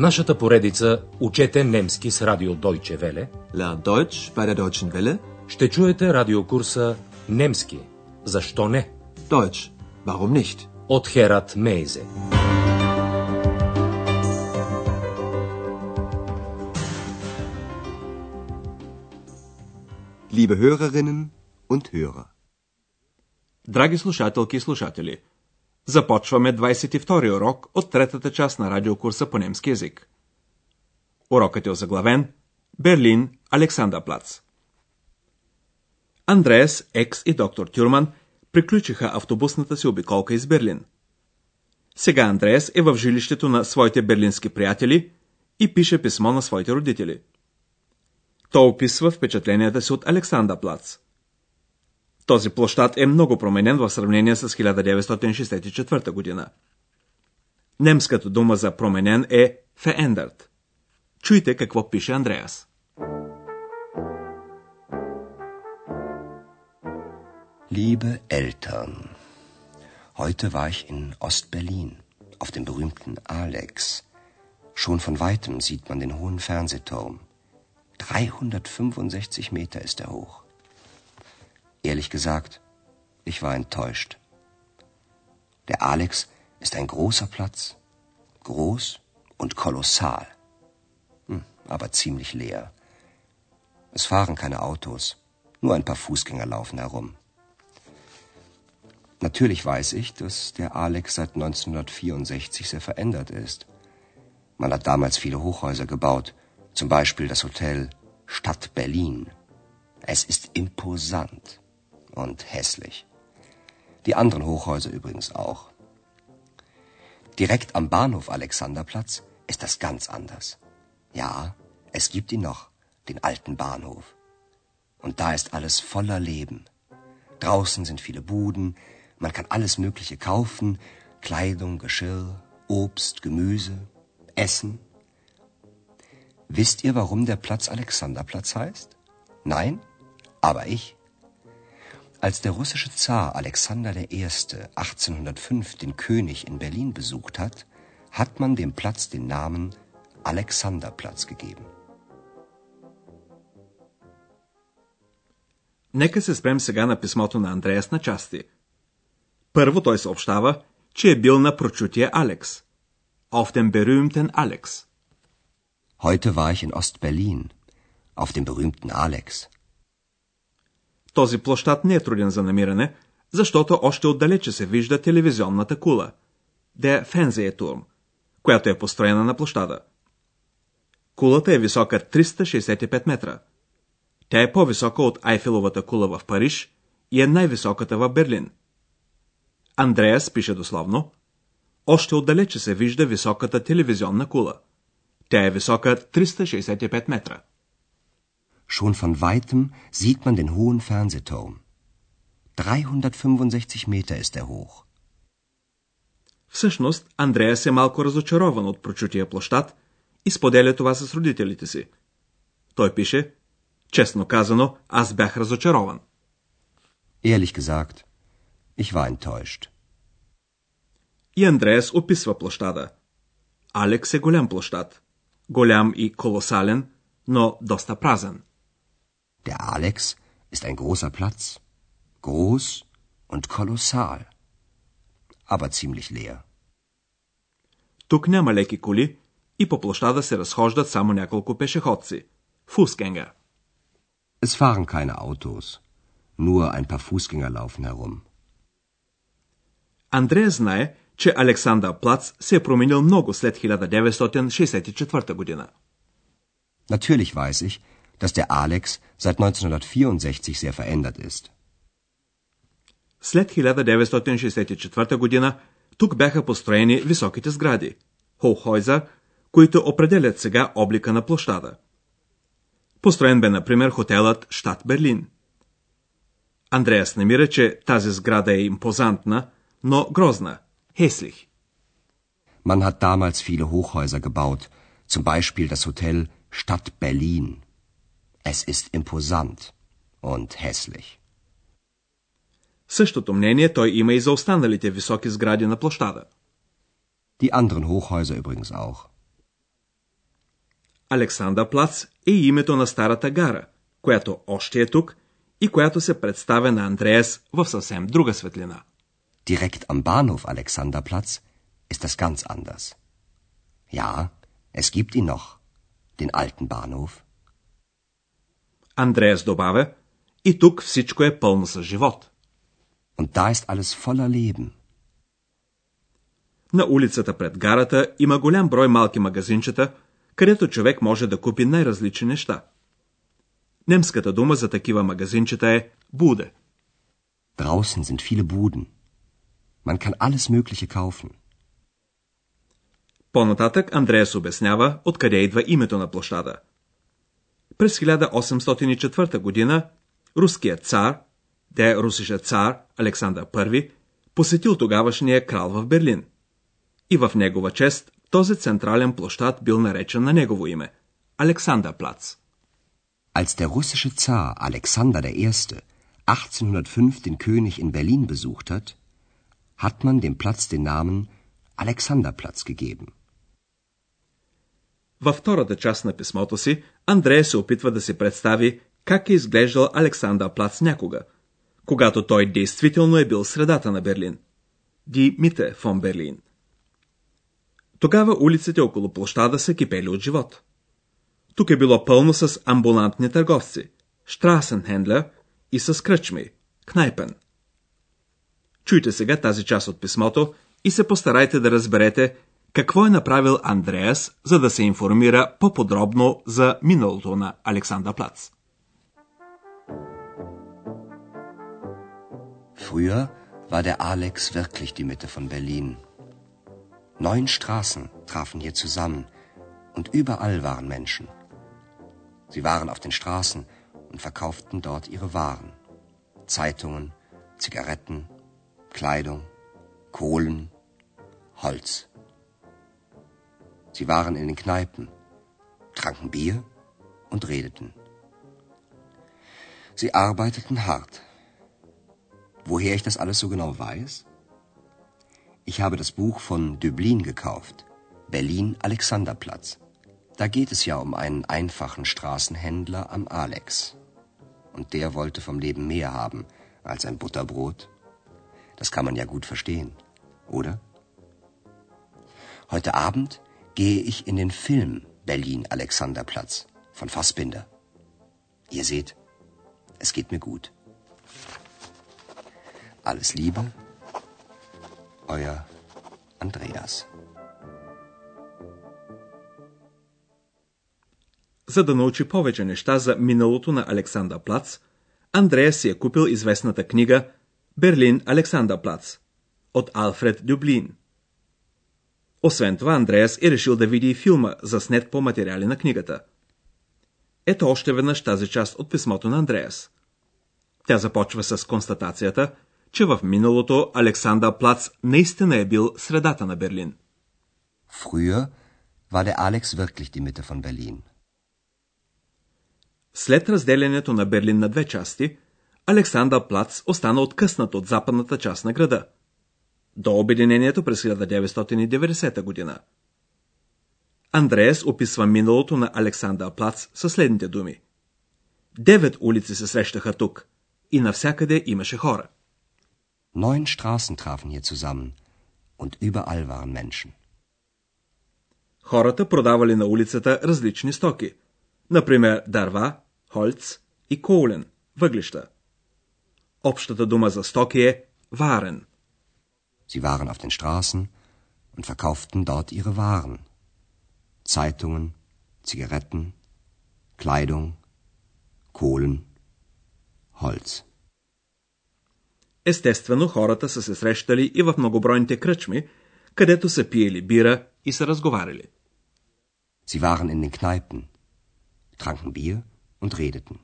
нашата поредица Учете немски с радио Deutsche Welle Lern Deutsch bei der Deutschen Welle. ще чуете радиокурса Немски. Защо не? Deutsch. Warum nicht? От Херат Мейзе. Liebe Hörerinnen und Hörer. Драги слушателки и слушатели, започваме 22 урок от третата част на радиокурса по немски язик. Урокът е озаглавен Берлин, Александрплац. Андреас, Екс и доктор Тюрман приключиха автобусната си обиколка из Берлин. Сега Андреас е в жилището на своите берлински приятели и пише писмо на своите родители. Той описва впечатленията си от Александрплац. Този площад е много променен в сравнение с 1964 година. Немската дума за променен е verändert. Чуйте какво пише Андреас. Liebe Eltern, heute war ich in Ostberlin, auf dem berühmten Alex. Schon von weitem sieht man den hohen Fernsehturm. 365 Meter ist er hoch. Ehrlich gesagt, ich war enttäuscht. Der Alex ist ein großer Platz, groß und kolossal, Hm, aber ziemlich leer. Es fahren keine Autos, nur ein paar Fußgänger laufen herum. Natürlich weiß ich, dass der Alex seit 1964 sehr verändert ist. Man hat damals viele Hochhäuser gebaut, zum Beispiel das Hotel Stadt Berlin. Es ist imposant und hässlich. Die anderen Hochhäuser übrigens auch. Direkt am Bahnhof Alexanderplatz ist das ganz anders. Ja, es gibt ihn noch, den alten Bahnhof. Und da ist alles voller Leben. Draußen sind viele Buden, man kann alles Mögliche kaufen, Kleidung, Geschirr, Obst, Gemüse, Essen. Wisst ihr, warum der Platz Alexanderplatz heißt? Nein? Aber ich. Als der russische Zar Alexander I. 1805 den König in Berlin besucht hat, hat man dem Platz den Namen Alexanderplatz gegeben. Нека се спрем сега на писмото на Андреас на части. Първо той съобщава, че е бил на прочутия Алекс. Auf dem berühmten Alex. Heute war ich in Ostberlin, auf dem berühmten Alex. Този площад не е труден за намиране, защото още отдалече се вижда телевизионната кула. Der Fernsehturm, която е построена на площада. Кулата е висока 365 метра. Тя е по-висока от Айфеловата кула в Париж и е най-високата в Берлин. Андреас пише дословно Още отдалече се вижда високата телевизионна кула. Тя е висока 365 метра. Schon von weitem sieht man den hohen Fernsehturm. 365 Meter ist er hoch. Всъщност, Андреас е малко разочарован от прочутия площад и споделя това с родителите си. Той пише, честно казано, аз бях разочарован. Ehrlich gesagt, ich war enttäuscht. И Андреас описва площада. Алекс е голям площад. Голям и колосален, но доста празен. Der Alex ist ein großer Platz, groß und kolossal, aber ziemlich leer. Тук няма леки коли и по площада се разхождат само няколко пешеходци. Фускенгер. Es fahren keine Autos, nur ein paar Fußgänger laufen herum. Андрея знае, че Александър Плац се е променил много след 1964 година. Natürlich weiß ich, dass der Alex seit 1964 sehr verändert ist. След 1964 година тук бяха построени високите сгради, Холхойза, които определят сега облика на площада. Построен бе, например, хотелът Штат Берлин. Андреас намира, че тази сграда е импозантна, но грозна, Хеслих. Man hat damals viele Hochhäuser gebaut, zum Beispiel das Hotel Stadt Berlin. Es ist imposant und hässlich. Същото мнение той има и за останалите високи сгради на площада. Die anderen Hochhäuser übrigens auch. Александър Плац е името на старата гара, която още е тук и която се представя на Андреас в съвсем друга светлина. Direkt am Bahnhof Alexanderplatz ist das ganz anders. Ja, es gibt ihn noch, den alten Bahnhof. Андреас добавя, и тук всичко е пълно с живот. Und da ist alles voller Leben. На улицата пред гарата има голям брой малки магазинчета, където човек може да купи най-различни неща. Немската дума за такива магазинчета е буде. Draußen sind viele Buden. Man kann alles Mögliche kaufen. По-нататък Андреас обяснява откъде идва името на площада. През 1804 година руският цар, де русиша цар Александър I, посетил тогавашния крал в Берлин. И в негова чест този централен площад бил наречен на негово име – Александър Плац. Als der russische Zar Alexander I. 1805 den König in Berlin besucht hat, hat man dem Platz den Namen Alexanderplatz gegeben. Във втората част на писмото си, Андрея се опитва да си представи как е изглеждал Александър Плац някога, когато той действително е бил средата на Берлин. Ди Мите фон Берлин. Тогава улиците около площада са кипели от живот. Тук е било пълно с амбулантни търговци, Штрасенхендлер и с кръчми, Кнайпен. Чуйте сега тази част от писмото и се постарайте да разберете какво е направил Андреас, за да се информира по-подробно за миналото на Александър Плац. Früher war der Alex wirklich die Mitte von Berlin. Neun Straßen trafen hier zusammen und überall waren Menschen. Sie waren auf den Straßen und verkauften dort ihre Waren. Zeitungen, Zigaretten, Kleidung, Kohlen, Holz. Sie waren in den Kneipen, tranken Bier und redeten. Sie arbeiteten hart. Woher ich das alles so genau weiß? Ich habe das Buch von Döblin gekauft, Berlin Alexanderplatz. Da geht es ja um einen einfachen Straßenhändler am Alex. Und der wollte vom Leben mehr haben als ein Butterbrot. Das kann man ja gut verstehen, oder? Heute Abend gehe ich in den Film Berlin Alexanderplatz von Fassbinder. Ihr seht, es geht mir gut. Alles Liebe, euer Andreas. За да научи повече неща за миналото на Александър Плац, Андрея си е купил известната книга Берлин Александър Плац от Алфред Дюблин. Освен това, Андреас е решил да види и филма, заснет по материали на книгата. Ето още веднъж тази част от писмото на Андреас. Тя започва с констатацията, че в миналото Александър Плац наистина е бил средата на Берлин. Früher war der Alex wirklich die Mitte von Berlin. След разделянето на Берлин на две части, Александър Плац остана откъснат от западната част на града. До обединението през 1990 година. Андреас описва миналото на Александър Плац със следните думи. Девет улици се срещаха тук и навсякъде имаше хора. Neun Straßen trafen hier zusammen und überall waren Menschen. Хората продавали на улицата различни стоки. Например, дърва, холц и коулен, въглища. Общата дума за стоки е варен. Sie waren auf den Straßen und verkauften dort ihre Waren. Zeitungen, Zigaretten, Kleidung, Kohlen, Holz. Естествено, хората са се срещали и в многобройните кръчми, където са пиели бира и са разговаряли. Sie waren in den Kneipen, tranken Bier und redeten.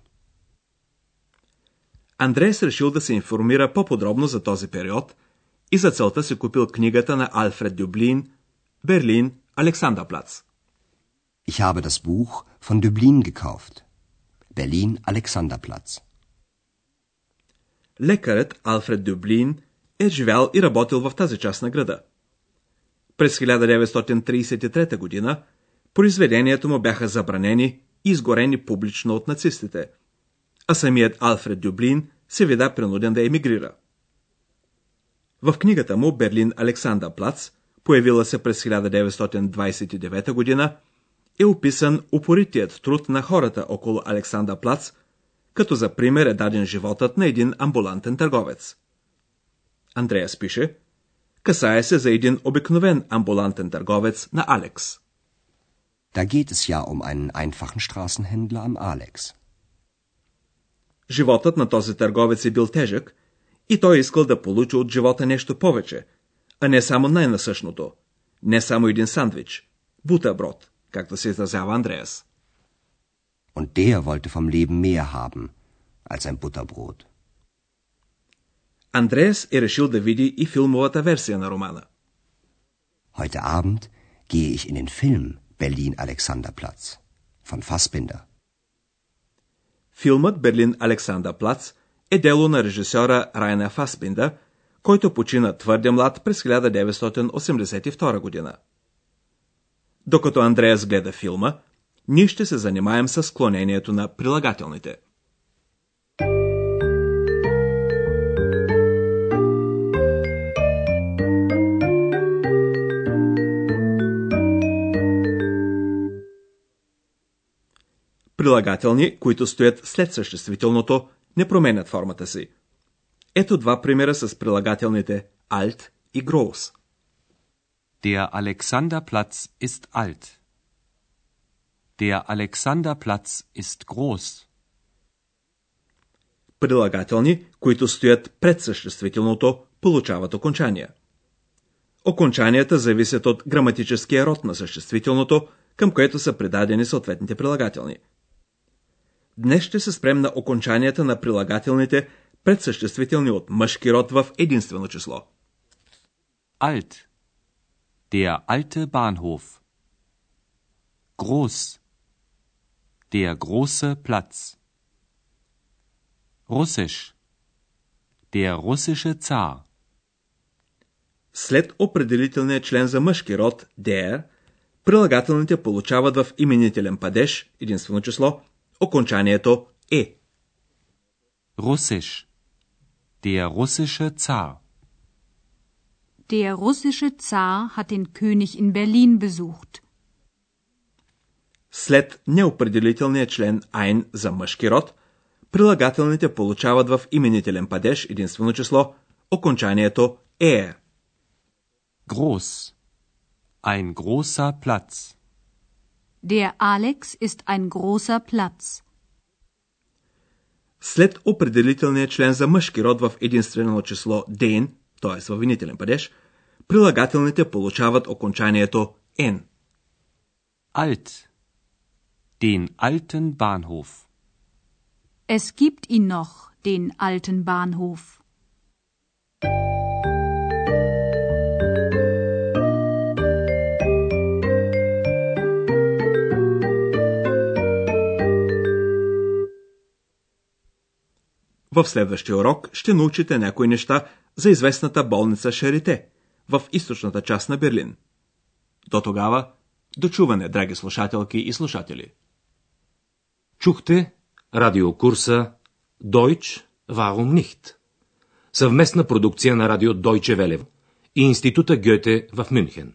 Андреас решил да се информира по-подробно за този период и за целта си купил книгата на Алфред Дюблин «Берлин, Александрплац». Ich habe das Buch von Döblin gekauft. Berlin Alexanderplatz. Лекарът Алфред Дюблин е живял и работил в тази част на града. През 1933 година Произведенията му бяха забранени и изгорени публично от нацистите, а самият Алфред Дюблин се вида принуден да емигрира. В книгата му Берлин Александър Плац, появила се през 1929 година, е описан упоритият труд на хората около Александър Плац, като за пример е даден животът на един амбулантен търговец. Андреас пише, касае се за един обикновен амбулантен търговец на Алекс. Da geht es ja um einen einfachen Straßenhändler am Alex. Животът на този търговец е бил тежък и той искал да получи от живота нещо повече, а не само най-насъщното, не само един сандвич, бутерброд, както се изразява Андреас. Und der wollte vom Leben mehr haben als ein Butterbrot. Андреас е решил да види и филмовата версия на романа. Heute Abend gehe ich in den Film Berlin-Alexanderplatz von Fassbinder. Филмът Берлин Александър Плац е дело на режисьора Райна Фасбинда, който почина твърде млад през 1982 година. Докато Андреас гледа филма, ние ще се занимаем с склонението на прилагателните. Прилагателни, които стоят след съществителното, не променят формата си. Ето два примера с прилагателните alt и groß. Der Alexanderplatz ist alt. Der Alexanderplatz ist groß. Прилагателни, които стоят пред съществителното, получават окончания. Окончанията зависят от граматическия род на съществителното, към което са придадени съответните прилагателни. Днес ще се спрем на окончанията на прилагателните предсъществителни от мъжки род в единствено число. Alt. Der alte Bahnhof. Groß. Der große Platz. Russisch. Der russische Zar. След определителния член за мъжки род, der, прилагателните получават в именителен падеж, единствено число, окончанието е. Russisch. Der russische Zar. Der russische Zar hat den König in Berlin besucht. След неопределителния член ein за мъжки род, прилагателните получават в именителен падеж, единствено число, окончанието е. Groß. Ein großer Platz. Der Alex ist ein großer Platz. След определителния член за мъжки род в единствено число den, т.е. във винителен падеж, прилагателните получават окончанието n. Alt. Den alten Bahnhof. Es gibt ihn noch, den alten Bahnhof. В следващия урок ще научите някои неща за известната болница Шарите в източната част на Берлин. До тогава, дочуване, драги слушателки и слушатели. Чухте радиокурса Deutsch Warum nicht? Съвместна продукция на радио Deutsche Welle и Института Гьоте в Мюнхен.